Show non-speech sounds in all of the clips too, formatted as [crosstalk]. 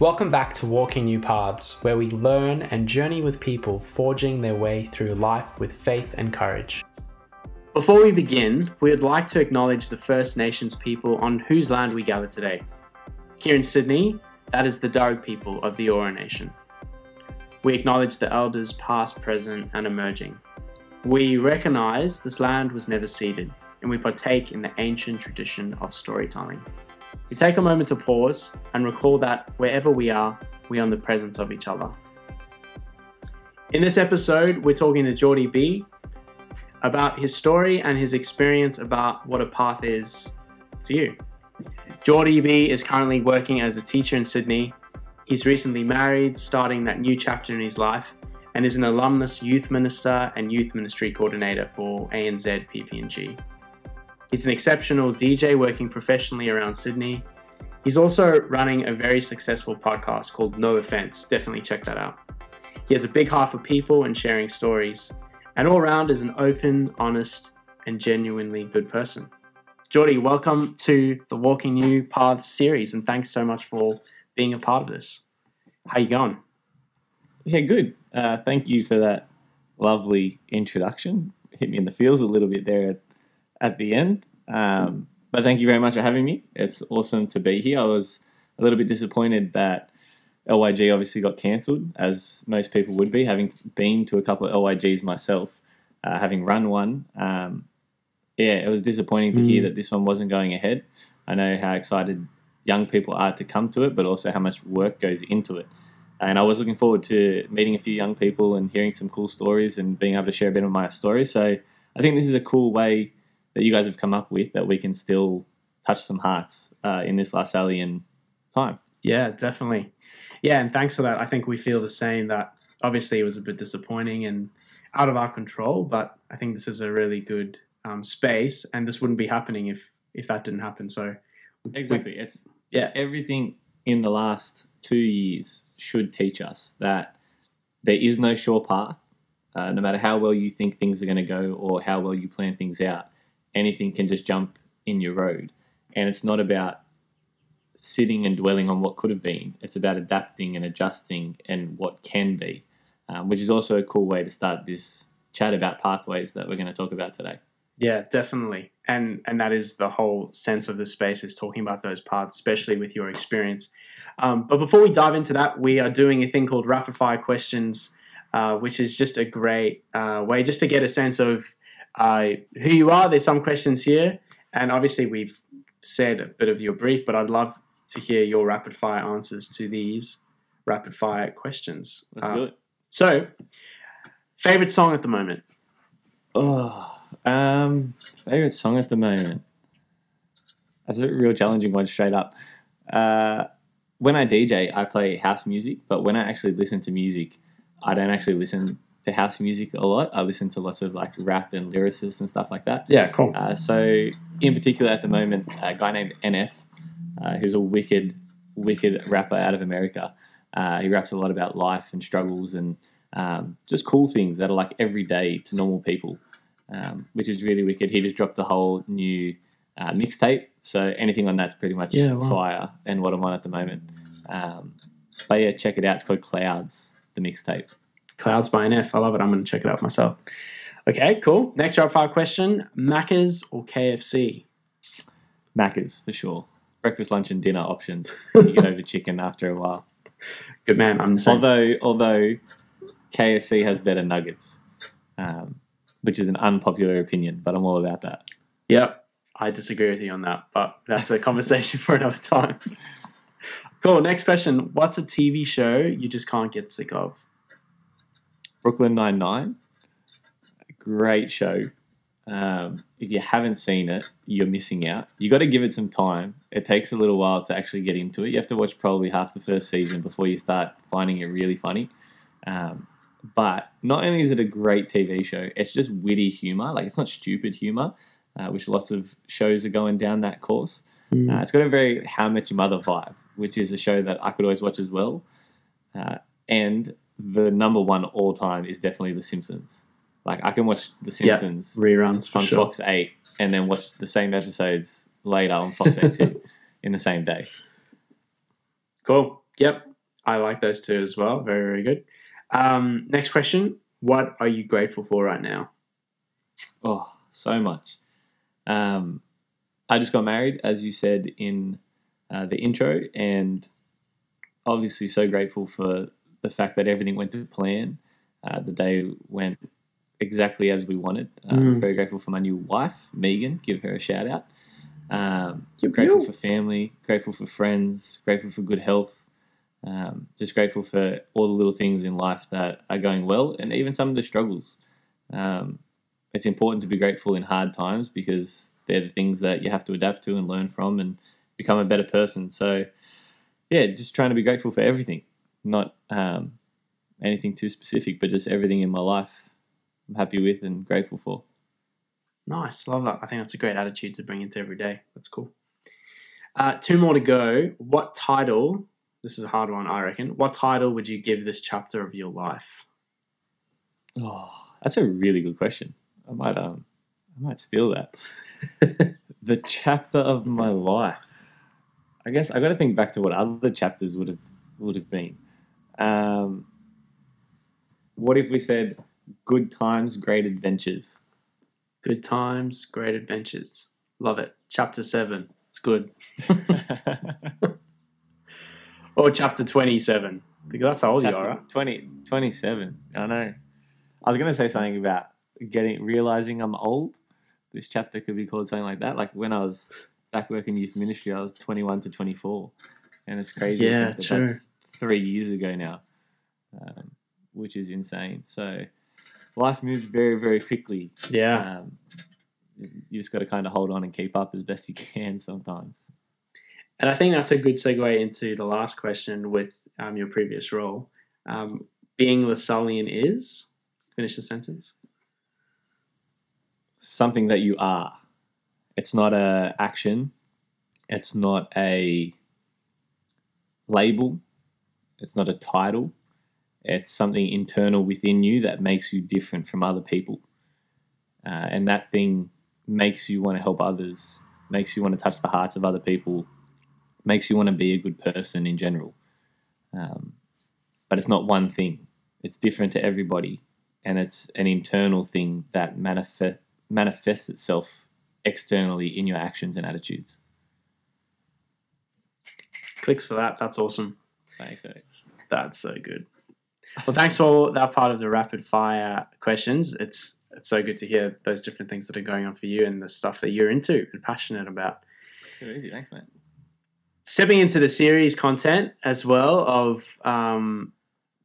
Welcome back to Walking New Paths, where we learn and journey with people forging their way through life with faith and courage. Before we begin, we would like to acknowledge the First Nations people on whose land we gather today. Here in Sydney, that is the Darug people of the Eora Nation. We acknowledge the elders past, present, and emerging. We recognise this land was never ceded, and we partake in the ancient tradition of storytelling. We take a moment to pause and recall that wherever we are, we are in the presence of each other. In this episode, we're talking to Geordie B about his story and his experience about what a path is to you. Geordie B is currently working as a teacher in Sydney. He's recently married, starting that new chapter in his life, and is an alumnus youth minister and youth ministry coordinator for ANZ PPNG. He's an exceptional DJ working professionally around Sydney. He's also running a very successful podcast called No Offense. Definitely check that out. He has a big heart for people and sharing stories, and all around is an open, honest, and genuinely good person. Geordie, welcome to the Walking New Paths series, and thanks so much for being a part of this. How you going? Yeah, good. Uh, thank you for that lovely introduction. Hit me in the feels a little bit there at, at the end. Um, but thank you very much for having me. It's awesome to be here. I was a little bit disappointed that LYG obviously got cancelled, as most people would be, having been to a couple of LYGs myself, uh, having run one. Um, yeah, it was disappointing to mm. hear that this one wasn't going ahead. I know how excited young people are to come to it, but also how much work goes into it. And I was looking forward to meeting a few young people and hearing some cool stories and being able to share a bit of my story. So I think this is a cool way that you guys have come up with that we can still touch some hearts uh, in this Lasallian time. Yeah, definitely. Yeah, and thanks for that. I think we feel the same that obviously it was a bit disappointing and out of our control, but I think this is a really good um, space, and this wouldn't be happening if if that didn't happen. So exactly, we, it's yeah, everything in the last two years should teach us that there is no sure path. Uh, no matter how well you think things are going to go or how well you plan things out, anything can just jump in your road. And it's not about sitting and dwelling on what could have been. It's about adapting and adjusting and what can be, um, which is also a cool way to start this chat about pathways that we're going to talk about today. Yeah, definitely. And and that is the whole sense of the space is talking about those paths, especially with your experience. Um, but before we dive into that, we are doing a thing called rapid fire questions, uh, which is just a great uh, way just to get a sense of uh, who you are. There's some questions here, and obviously we've said a bit of your brief, but I'd love to hear your rapid fire answers to these rapid fire questions. Let's do uh, it. So, favorite song at the moment? Oh. Um, favorite song at the moment. That's a real challenging one, straight up. Uh, when I DJ, I play house music, but when I actually listen to music, I don't actually listen to house music a lot. I listen to lots of like rap and lyricists and stuff like that. Yeah, cool. Uh, so, in particular, at the moment, a guy named NF, uh, who's a wicked, wicked rapper out of America. Uh, he raps a lot about life and struggles and um, just cool things that are like everyday to normal people um, which is really wicked. He just dropped a whole new uh, mixtape, so anything on that's pretty much yeah, wow. fire and what I'm on at the moment. Um, but yeah, check it out. It's called Clouds, the mixtape. Clouds by NF. I love it. I'm going to check it out myself. Okay, cool. Next rapid fire question: Macca's or KFC? Macca's for sure. Breakfast, lunch, and dinner options. [laughs] you get over chicken after a while. Good man. I'm the same. Although, although KFC has better nuggets. Um, which is an unpopular opinion, but I'm all about that. Yep, I disagree with you on that, but that's a [laughs] conversation for another time. cool. Next question: What's a TV show you just can't get sick of? Brooklyn Nine Nine. Great show. Um, if you haven't seen it, you're missing out. You got to give it some time. It takes a little while to actually get into it. You have to watch probably half the first season before you start finding it really funny. Um, but not only is it a great TV show, it's just witty humor. Like it's not stupid humor, uh, which lots of shows are going down that course. Mm. Uh, it's got a very How Met Your Mother vibe, which is a show that I could always watch as well. Uh, and the number one all time is definitely The Simpsons. Like I can watch The Simpsons yep. reruns on sure. Fox Eight and then watch the same episodes later on Fox Eight [laughs] in the same day. Cool. Yep. I like those two as well. Very, very good. Um, next question. What are you grateful for right now? Oh, so much. Um, I just got married, as you said in uh, the intro, and obviously so grateful for the fact that everything went to plan. Uh, the day went exactly as we wanted. Uh, Mm. Very grateful for my new wife, Megan. Give her a shout out. Um, grateful for family, grateful for friends, grateful for good health. Um, just grateful for all the little things in life that are going well, and even some of the struggles. Um, it's important to be grateful in hard times because they're the things that you have to adapt to and learn from and become a better person. So, yeah, just trying to be grateful for everything, not um, anything too specific, but just everything in my life I'm happy with and grateful for. Nice. Love that. I think that's a great attitude to bring into every day. That's cool. Uh, two more to go. What title, this is a hard one, I reckon. What title would you give this chapter of your life? Oh, that's a really good question. I might um, I might steal that. [laughs] the chapter of my life. I guess I got to think back to what other chapters would have would have been. Um, what if we said good times, great adventures? Good times, great adventures. Love it. Chapter seven. It's good. [laughs] Or chapter 27. Because that's how old you Chapter are, right? 20, 27. I know. I was going to say something about getting realizing I'm old. This chapter could be called something like that. Like when I was back working youth ministry, I was 21 to 24. And it's crazy. Yeah, true. That's three years ago now, um, which is insane. So life moves very, very quickly. Yeah. Um, you just got to kind of hold on and keep up as best you can sometimes. And I think that's a good segue into the last question with um, your previous role. Um, being Lasallian is, finish the sentence. something that you are. It's not a action. It's not a label. It's not a title. It's something internal within you that makes you different from other people. Uh, and that thing makes you want to help others, makes you want to touch the hearts of other people, makes you want to be a good person in general. Um, but it's not one thing, it's different to everybody. And it's an internal thing that manifest, manifests itself externally in your actions and attitudes. Clicks for that. That's awesome. Thanks. mate. That's so good. Well, thanks for that part of the rapid fire questions. It's it's so good to hear those different things that are going on for you and the stuff that you're into and passionate about. Too easy. Thanks, mate. stepping into the series content as well of um,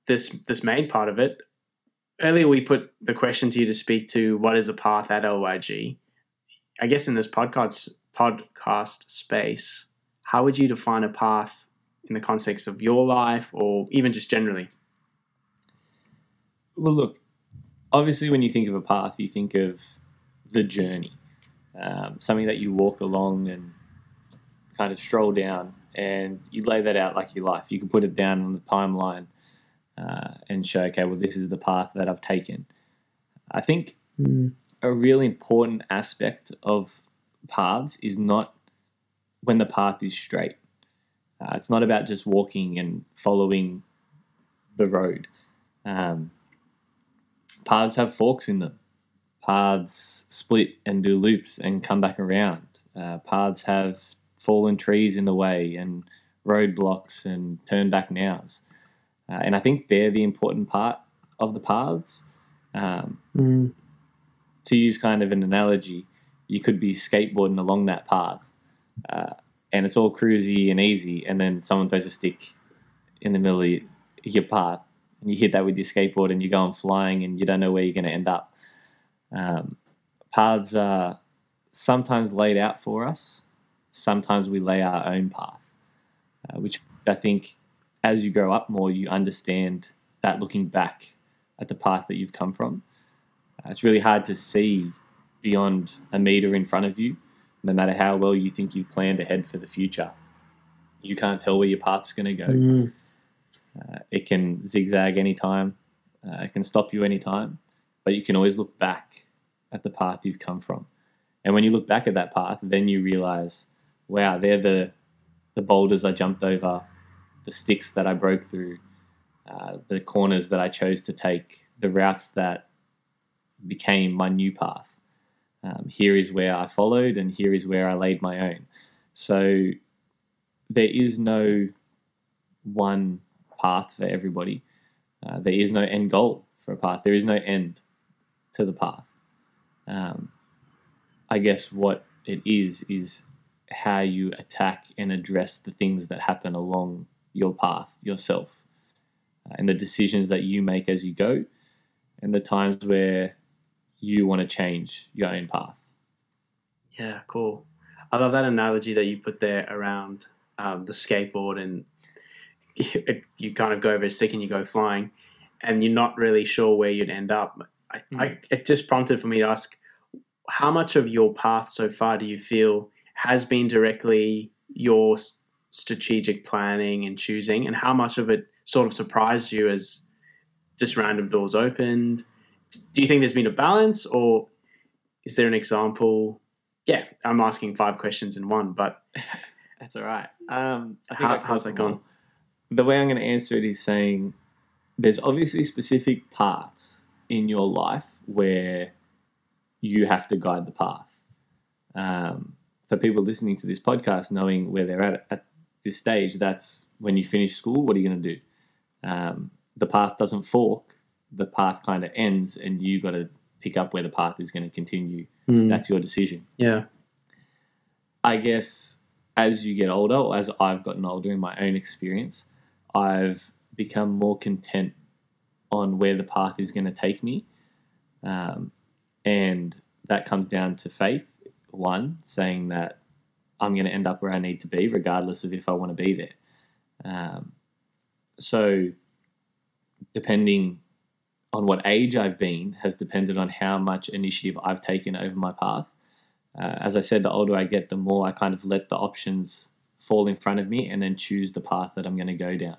this this main part of it. Earlier, we put the question to you to speak to what is a path at LYG. I guess in this podcast podcast space, how would you define a path in the context of your life, or even just generally? Well, look, obviously, when you think of a path, you think of the journey, um, something that you walk along and kind of stroll down, and you lay that out like your life. You can put it down on the timeline uh, and show, okay, well, this is the path that I've taken. I think a really important aspect of paths is not when the path is straight. Uh, it's not about just walking and following the road. Um, paths have forks in them. Paths split and do loops and come back around. Uh, paths have fallen trees in the way and roadblocks and turn back nows. Uh, and I think they're the important part of the paths. Um, to use kind of an analogy, you could be skateboarding along that path, uh, and it's all cruisy and easy, and then someone throws a stick in the middle of your path, and you hit that with your skateboard, and you're going flying, and you don't know where you're going to end up. Um, paths are sometimes laid out for us. Sometimes we lay our own path, uh, which I think, as you grow up more, you understand that looking back at the path that you've come from. Uh, it's really hard to see beyond a meter in front of you, no matter how well you think you've planned ahead for the future. You can't tell where your path's going to go. Uh, it can zigzag anytime, uh, it can stop you anytime, but you can always look back at the path you've come from. And when you look back at that path, then you realize, wow, they're the, the boulders I jumped over, the sticks that I broke through, uh, the corners that I chose to take, the routes that became my new path. Um, here is where I followed, and here is where I laid my own. So there is no one path for everybody. Uh, there is no end goal for a path. There is no end to the path. Um, I guess what it is is how you attack and address the things that happen along your path yourself, uh, and the decisions that you make as you go, and the times where you want to change your own path. Yeah, cool. I love that analogy that you put there around um, the skateboard and you, [laughs] you, kind of go over a stick and you go flying and you're not really sure where you'd end up. I, mm. I, it just prompted for me to ask how much of your path so far do you feel has been directly your strategic planning and choosing, and how much of it sort of surprised you as just random doors opened? Do you think there's been a balance, or is there an example? Yeah, I'm asking five questions in one, but [laughs] that's all right. Um, how, how's that gone? The way I'm going to answer it is saying there's obviously specific parts in your life where you have to guide the path. Um, for people listening to this podcast, knowing where they're at at this stage, that's when you finish school. What are you going to do? Um, the path doesn't fork; the path kind of ends, and you got to pick up where the path is going to continue. Mm. That's your decision. Yeah. I guess as you get older, or as I've gotten older in my own experience, I've become more content on where the path is going to take me. Um, and that comes down to faith. One, saying that I'm going to end up where I need to be, regardless of if I want to be there. Um, so, depending on what age I've been, has depended on how much initiative I've taken over my path. Uh, as I said, the older I get, the more I kind of let the options fall in front of me and then choose the path that I'm going to go down.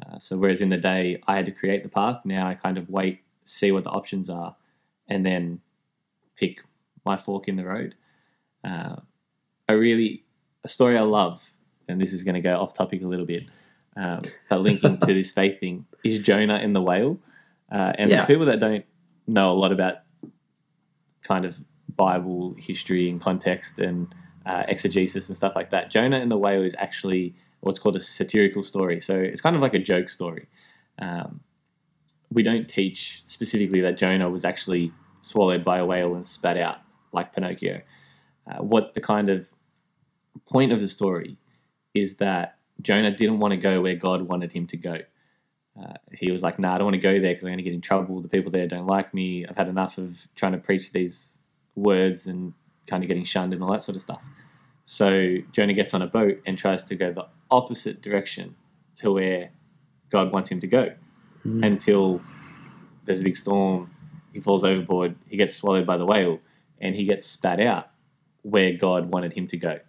Uh, so, whereas in the day I had to create the path, now I kind of wait, see what the options are, and then pick my fork in the road. Uh, a really a story I love, and this is going to go off topic a little bit, um, but linking to this [laughs] faith thing is Jonah and the whale. Uh, and yeah. for people that don't know a lot about kind of Bible history and context and uh, exegesis and stuff like that, Jonah and the whale is actually what's called a satirical story. So it's kind of like a joke story. Um, we don't teach specifically that Jonah was actually swallowed by a whale and spat out like Pinocchio. Uh, what the kind of point of the story is that Jonah didn't want to go where God wanted him to go. Uh, he was like, "Nah, I don't want to go there because I'm going to get in trouble. The people there don't like me. I've had enough of trying to preach these words and kind of getting shunned and all that sort of stuff." So Jonah gets on a boat and tries to go the opposite direction to where God wants him to go mm. until there's a big storm he falls overboard, he gets swallowed by the whale, and he gets spat out where God wanted him to go.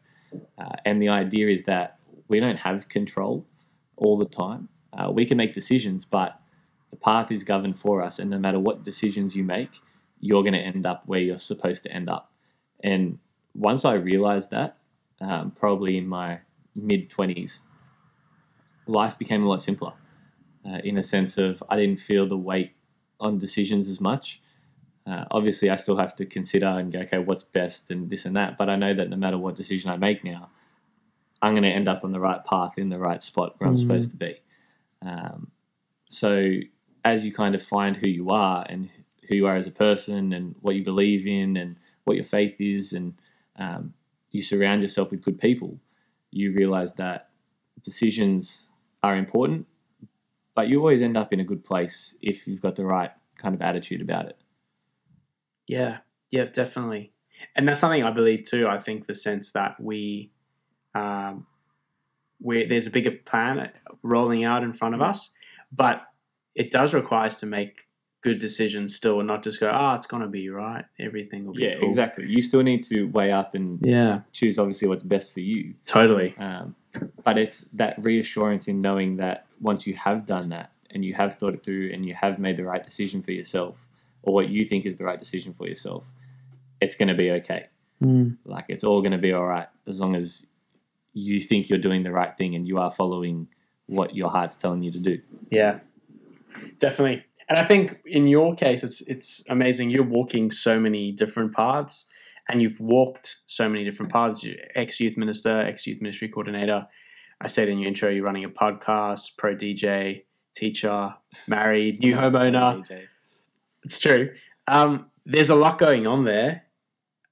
Uh, and the idea is that we don't have control all the time. Uh, we can make decisions, but the path is governed for us, and no matter what decisions you make, you're going to end up where you're supposed to end up. And once I realized that, um, probably in my mid 20s, life became a lot simpler uh, in a sense of I didn't feel the weight on decisions as much. Uh, obviously, I still have to consider and go, okay, what's best and this and that. But I know that no matter what decision I make now, I'm going to end up on the right path in the right spot where I'm mm-hmm. supposed to be. Um, so as you kind of find who you are and who you are as a person and what you believe in and what your faith is, and um, you surround yourself with good people, you realize that decisions are important but you always end up in a good place if you've got the right kind of attitude about it. Yeah, yeah, definitely. And that's something I believe too. I think the sense that we, um, we there's a bigger plan rolling out in front of us, but it does require us to make good decisions still and not just go, oh, it's going to be right. Everything will be Yeah, cool. exactly. You still need to weigh up and yeah. choose obviously what's best for you. Totally. Um, but it's that reassurance in knowing that once you have done that and you have thought it through and you have made the right decision for yourself or what you think is the right decision for yourself, it's going to be okay. Mm. Like it's all going to be all right as long as you think you're doing the right thing and you are following what your heart's telling you to do. Yeah, definitely. And I think in your case, it's it's amazing. You're walking so many different paths, and you've walked so many different paths. You Ex youth minister, ex youth ministry coordinator. I said in your intro, you're running a podcast, pro DJ, teacher, married, new [laughs] homeowner. It's true. Um, there's a lot going on there.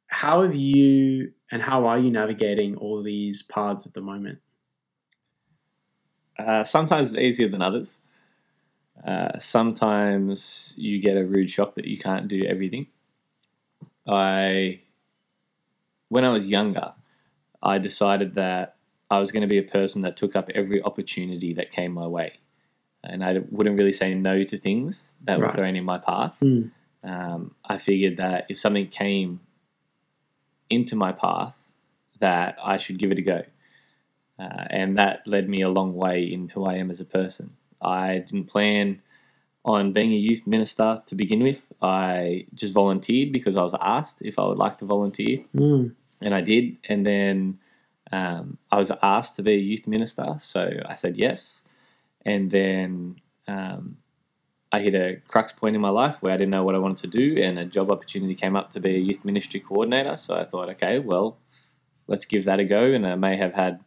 How have you and how are you navigating all these paths at the moment? Uh, sometimes it's easier than others. Uh, sometimes you get a rude shock that you can't do everything. I, when I was younger, I decided that I was going to be a person that took up every opportunity that came my way. And I wouldn't really say no to things that right. were thrown in my path. Mm. Um, I figured that if something came into my path, that I should give it a go. Uh, and that led me a long way in who I am as a person. I didn't plan on being a youth minister to begin with. I just volunteered because I was asked if I would like to volunteer, mm. and I did. And then um, I was asked to be a youth minister, so I said yes. And then um, I hit a crux point in my life where I didn't know what I wanted to do, and a job opportunity came up to be a youth ministry coordinator. So I thought, okay, well, let's give that a go. And I may have had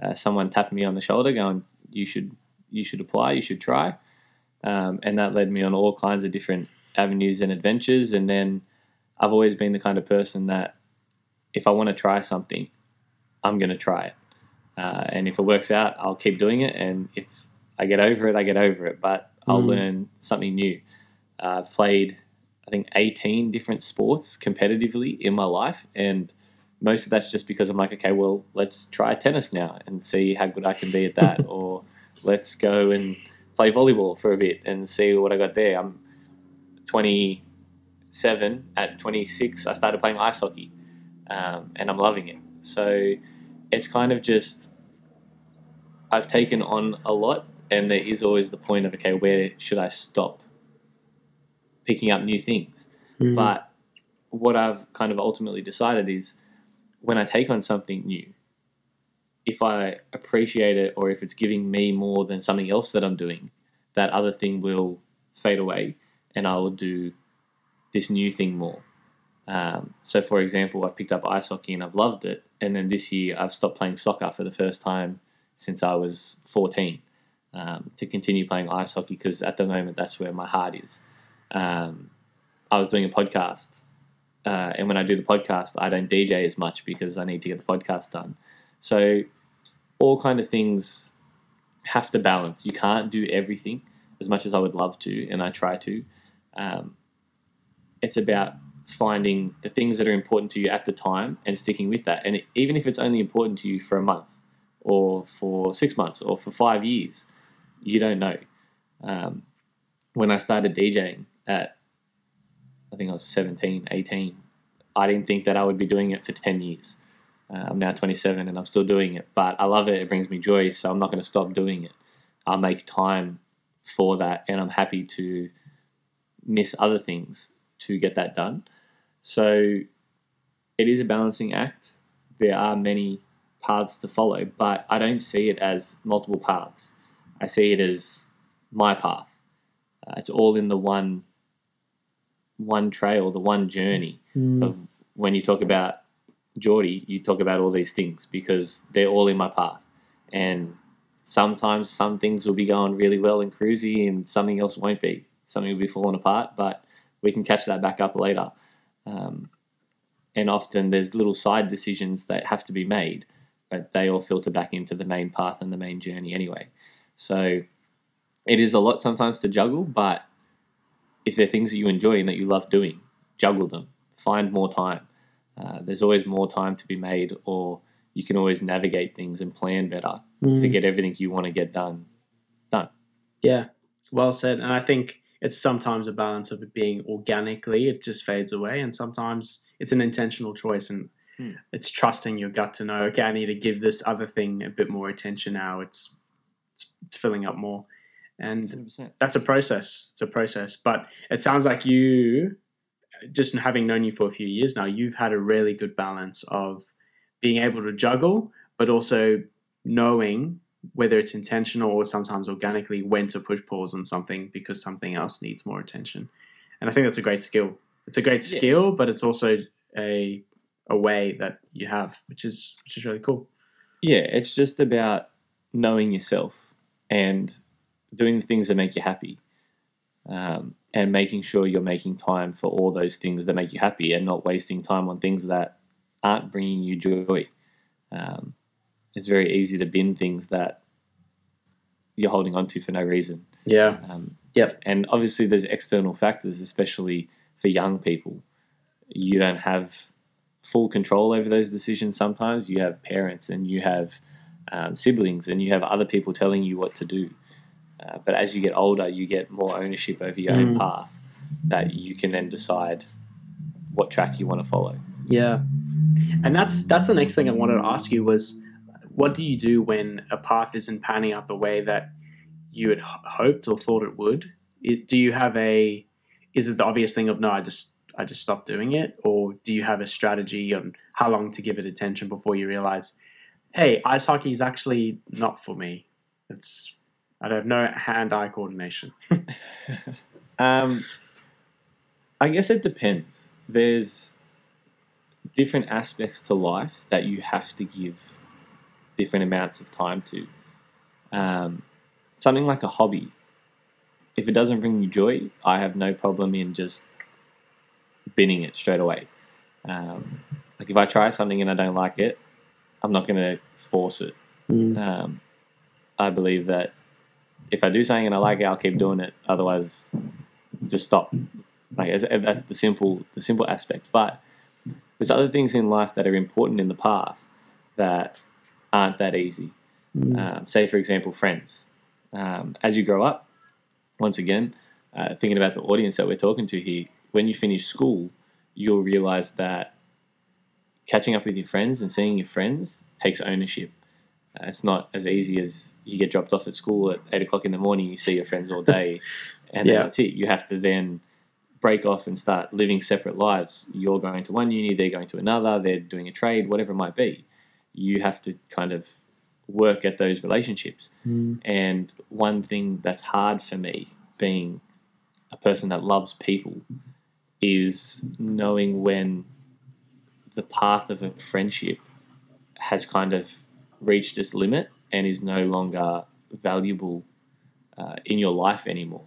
uh, someone tapping me on the shoulder, going, "You should, you should apply, you should try," um, and that led me on all kinds of different avenues and adventures. And then I've always been the kind of person that if I want to try something, I'm going to try it, uh, and if it works out, I'll keep doing it, and if I get over it, I get over it. But I'll mm. learn something new. Uh, I've played, I think, 18 different sports competitively in my life, and most of that's just because I'm like, okay, well, let's try tennis now and see how good I can be at that, [laughs] or let's go and play volleyball for a bit and see what I got there. I'm 27. At 26, I started playing ice hockey, um, and I'm loving it. So it's kind of just I've taken on a lot, and there is always the point of okay, where should I stop picking up new things? Mm. But what I've kind of ultimately decided is when I take on something new, if I appreciate it or if it's giving me more than something else that I'm doing, that other thing will fade away and I will do this new thing more. Um, so, for example, I've picked up ice hockey and I've loved it. And then this year I've stopped playing soccer for the first time since I was 14 um, to continue playing ice hockey because at the moment that's where my heart is. Um, I was doing a podcast uh, and when I do the podcast, I don't DJ as much because I need to get the podcast done. So all kind of things have to balance. You can't do everything as much as I would love to, and I try to. Um, it's about finding the things that are important to you at the time and sticking with that. And even if it's only important to you for a month, or for six months, or for five years, you don't know. Um, when I started DJing at I think I was 17, 18. I didn't think that I would be doing it for 10 years. Uh, I'm now 27 and I'm still doing it, but I love it. It brings me joy, so I'm not going to stop doing it. I'll make time for that, and I'm happy to miss other things to get that done. So it is a balancing act. There are many paths to follow, but I don't see it as multiple paths. I see it as my path. Uh, it's all in the one one trail, the one journey mm. of when you talk about Geordie, you talk about all these things because they're all in my path. And sometimes some things will be going really well and cruisy and something else won't be. Something will be falling apart, but we can catch that back up later. Um, and often there's little side decisions that have to be made, but they all filter back into the main path and the main journey anyway. So it is a lot sometimes to juggle, but if they're things that you enjoy and that you love doing, juggle them. Find more time. Uh, there's always more time to be made, or you can always navigate things and plan better mm. to get everything you want to get done done. Yeah, well said. And I think it's sometimes a balance of it being organically, it just fades away, and sometimes it's an intentional choice and mm. it's trusting your gut to know, okay, I need to give this other thing a bit more attention now. It's it's, it's filling up more and 100%. that's a process. It's a process, but it sounds like you, just having known you for a few years now, you've had a really good balance of being able to juggle, but also knowing whether it's intentional or sometimes organically, when to push pause on something because something else needs more attention. And I think that's a great skill. It's a great Yeah. skill, but it's also a a way that you have, which is which is really cool. Yeah, it's just about knowing yourself and doing the things that make you happy, um, and making sure you're making time for all those things that make you happy, and not wasting time on things that aren't bringing you joy. Um, it's very easy to bin things that you're holding on to for no reason. Yeah. Um, Yep. And obviously, there's external factors, especially for young people. You don't have full control over those decisions sometimes. You have parents and you have um, siblings and you have other people telling you what to do. Uh, but as you get older, you get more ownership over your own Mm. path that you can then decide what track you want to follow. Yeah. And that's that's the next thing I wanted to ask you was what do you do when a path isn't panning out the way that you had hoped or thought it would? It, do you have a is it the obvious thing of no, I just I just stopped doing it or do you have a strategy on how long to give it attention before you realize hey, ice hockey is actually not for me. It's I don't have no hand-eye coordination. [laughs] Um, I guess it depends. There's different aspects to life that you have to give different amounts of time to. Um, something like a hobby. If it doesn't bring you joy, I have no problem in just binning it straight away. Um, like if I try something and I don't like it, I'm not going to force it. Um, I believe that if I do something and I like it, I'll keep doing it. Otherwise, just stop. Like that's the simple the simple aspect. But there's other things in life that are important in the path that aren't that easy. Um, say, for example, friends. Um, as you grow up, once again, uh, thinking about the audience that we're talking to here, when you finish school, you'll realize that catching up with your friends and seeing your friends takes ownership. Uh, it's not as easy as you get dropped off at school at eight o'clock in the morning, you see your friends all day, [laughs] and then Yeah. that's it. You have to then break off and start living separate lives. You're going to one uni, they're going to another, they're doing a trade, whatever it might be. You have to kind of work at those relationships. And one thing that's hard for me, being a person that loves people, is knowing when the path of a friendship has kind of reached its limit and is no longer valuable uh, in your life anymore.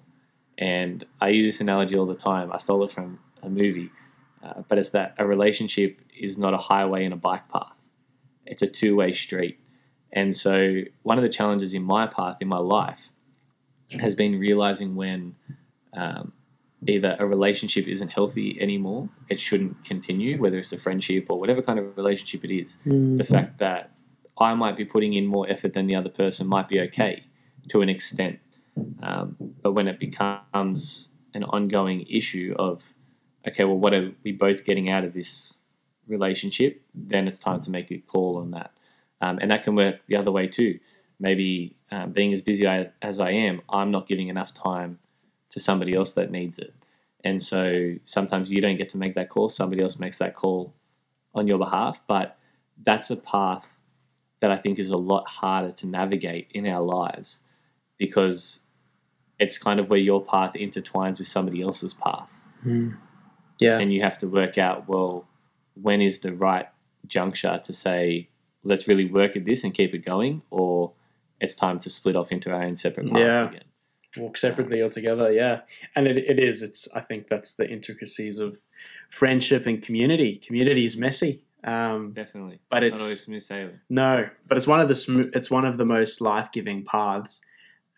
And I use this analogy all the time. I stole it from a movie, uh, but it's that a relationship is not a highway and a bike path, it's a two way street. And so, one of the challenges in my path in my life has been realizing when um, either a relationship isn't healthy anymore, it shouldn't continue, whether it's a friendship or whatever kind of relationship it is. The fact that I might be putting in more effort than the other person might be okay to an extent. Um, but when it becomes an ongoing issue of, okay, well, what are we both getting out of this relationship? Then it's time to make a call on that. Um, and that can work the other way too. Maybe um, being as busy I, as I am, I'm not giving enough time to somebody else that needs it. And so sometimes you don't get to make that call, somebody else makes that call on your behalf. But that's a path that I think is a lot harder to navigate in our lives because it's kind of where your path intertwines with somebody else's path. Hmm. Yeah. And you have to work out, well, when is the right juncture to say, let's really work at this and keep it going, or it's time to split off into our own separate paths Yeah. again. Walk separately altogether yeah and it, it is it's i think that's the intricacies of friendship and community community is messy um, Definitely. But not it's- always smooth sailing. no but it's one of the smoo- it's one of the most life-giving paths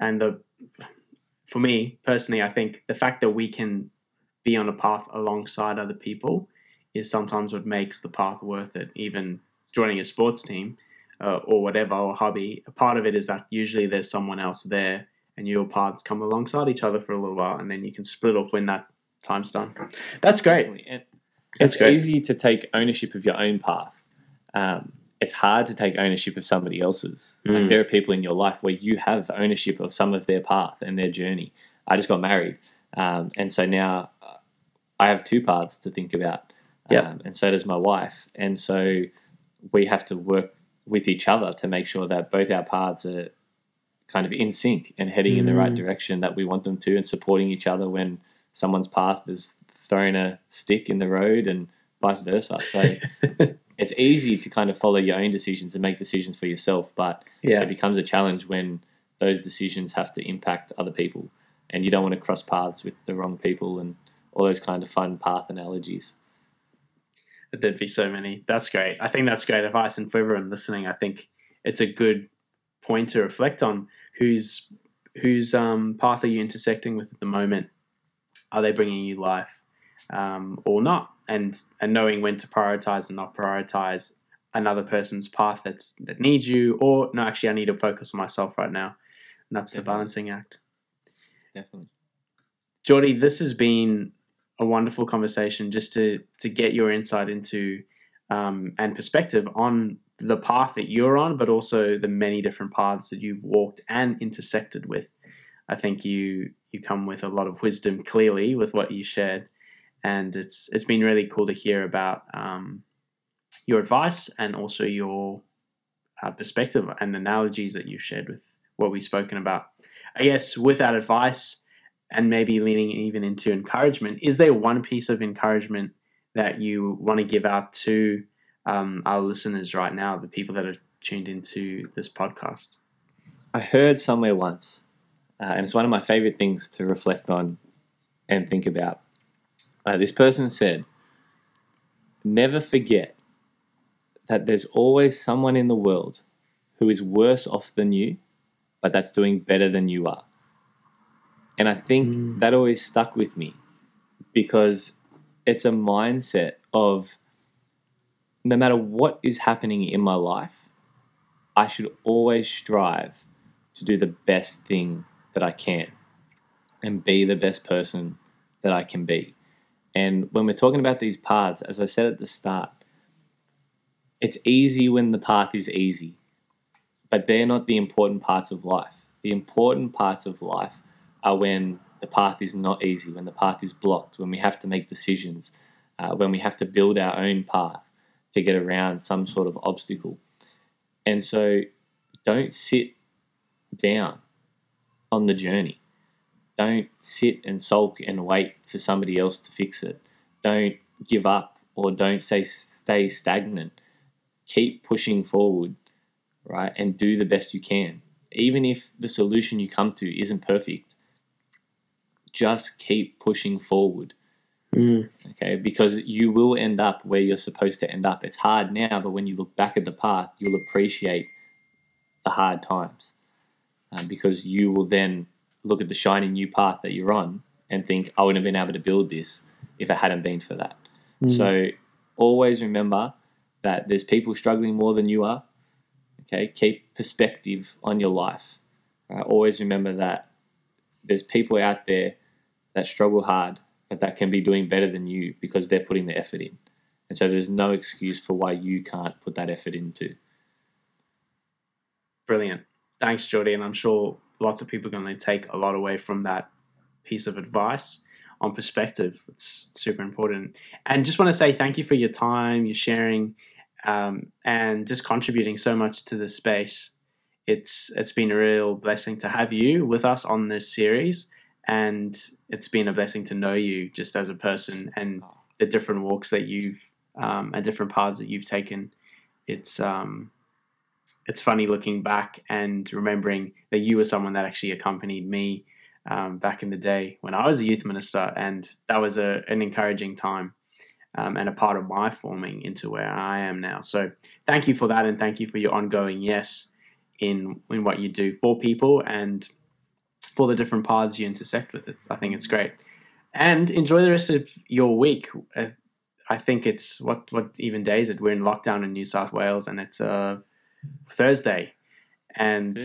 and the for me personally i think the fact that we can be on a path alongside other people is sometimes what makes the path worth it even joining a sports team uh, or whatever or hobby a part of it is that usually there's someone else there and your paths come alongside each other for a little while and then you can split off when that time's done that's great Definitely. And That's it's great. easy to take ownership of your own path. Um, it's hard to take ownership of somebody else's. Mm. Like there are people in your life where you have ownership of some of their path and their journey. I just got married, um, and so now uh, I have two paths to think about. Yep. Um, and so does my wife, and so we have to work with each other to make sure that both our paths are kind of in sync and heading in the right Mm. direction that we want them to and supporting each other when someone's path is throwing a stick in the road and vice versa. So [laughs] it's easy to kind of follow your own decisions and make decisions for yourself, but yeah. it becomes a challenge when those decisions have to impact other people and you don't want to cross paths with the wrong people and all those kind of fun path analogies. There'd be so many. That's great. I think that's great advice. And for everyone listening, I think it's a good point to reflect on whose whose um, path are you intersecting with at the moment? Are they bringing you life um, or not? And and knowing when to prioritize and not prioritize another person's path that's that needs you, or no, actually, I need to focus on myself right now. And that's the balancing act. Definitely. Geordie, this has been a wonderful conversation just to to get your insight into um, and perspective on the path that you're on, but also the many different paths that you've walked and intersected with. I think you you come with a lot of wisdom clearly with what you shared, and it's it's been really cool to hear about um, your advice and also your uh, perspective and analogies that you've shared with what we've spoken about. I guess with that advice and maybe leaning even into encouragement, is there one piece of encouragement that you want to give out to um, our listeners right now, the people that are tuned into this podcast? I heard somewhere once, uh, and it's one of my favorite things to reflect on and think about. Uh, this person said, Never forget that there's always someone in the world who is worse off than you, but that's doing better than you are. And I think Mm. that always stuck with me because it's a mindset of no matter what is happening in my life, I should always strive to do the best thing that I can and be the best person that I can be. And when we're talking about these paths, as I said at the start, it's easy when the path is easy, but they're not the important parts of life. The important parts of life are when the path is not easy, when the path is blocked, when we have to make decisions, uh, when we have to build our own path to get around some sort of obstacle. And so don't sit down on the journey. Don't sit and sulk and wait for somebody else to fix it. Don't give up or don't say stay stagnant. Keep pushing forward, right? And do the best you can. Even if the solution you come to isn't perfect, just keep pushing forward okay because you will end up where you're supposed to end up. It's hard now but when you look back at the path you'll appreciate the hard times um, because you will then look at the shiny new path that you're on and think i wouldn't have been able to build this if it hadn't been for that. Mm. so always remember that there's people struggling more than you are okay? Keep perspective on your life. Uh, always remember that there's people out there that struggle hard that can be doing better than you because they're putting the effort in. And so there's no excuse for why you can't put that effort into. Brilliant. Thanks, Geordie. And I'm sure lots of people are going to take a lot away from that piece of advice on perspective. It's super important. And just want to say thank you for your time, your sharing, um, and just contributing so much to this space. It's it's been a real blessing to have you with us on this series, and it's been a blessing to know you just as a person and the different walks that you've um, and different paths that you've taken. It's um, it's funny looking back and remembering that you were someone that actually accompanied me um, back in the day when I was a youth minister, and that was a, an encouraging time um, and a part of my forming into where I am now. So thank you for that, and thank you for your ongoing yes in in what you do for people and for the different paths you intersect with. It, I think it's great, and enjoy the rest of your week. Uh, I think it's what what even day is it? We're in lockdown in New South Wales, and it's uh, Thursday, and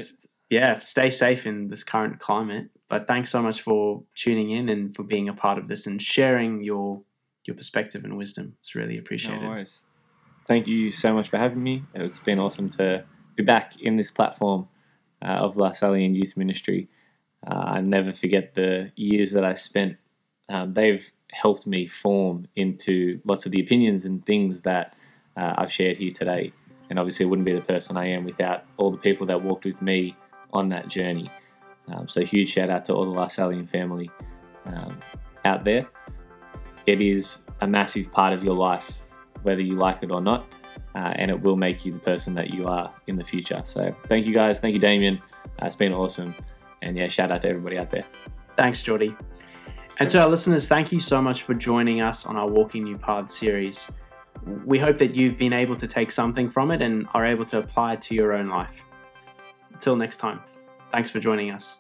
yeah, stay safe in this current climate. But thanks so much for tuning in and for being a part of this and sharing your your perspective and wisdom. It's really appreciated. No worries. Thank you so much for having me. It's been awesome to be back in this platform uh, of Lasallian Youth Ministry. Uh, I never forget the years that I spent. Um, they've helped me form into lots of the opinions and things that uh, I've shared here today. And obviously, I wouldn't be the person I am without all the people that walked with me on that journey. Um, so huge shout out to all the Lasallian family um, out there. It is a massive part of your life, whether you like it or not, uh, and it will make you the person that you are in the future. So thank you guys, thank you Damien. Uh, it's been awesome, and yeah, shout out to everybody out there. Thanks, Geordie. And to our listeners, thank you so much for joining us on our Walking New Paths series. We hope that you've been able to take something from it and are able to apply it to your own life. Until next time, thanks for joining us.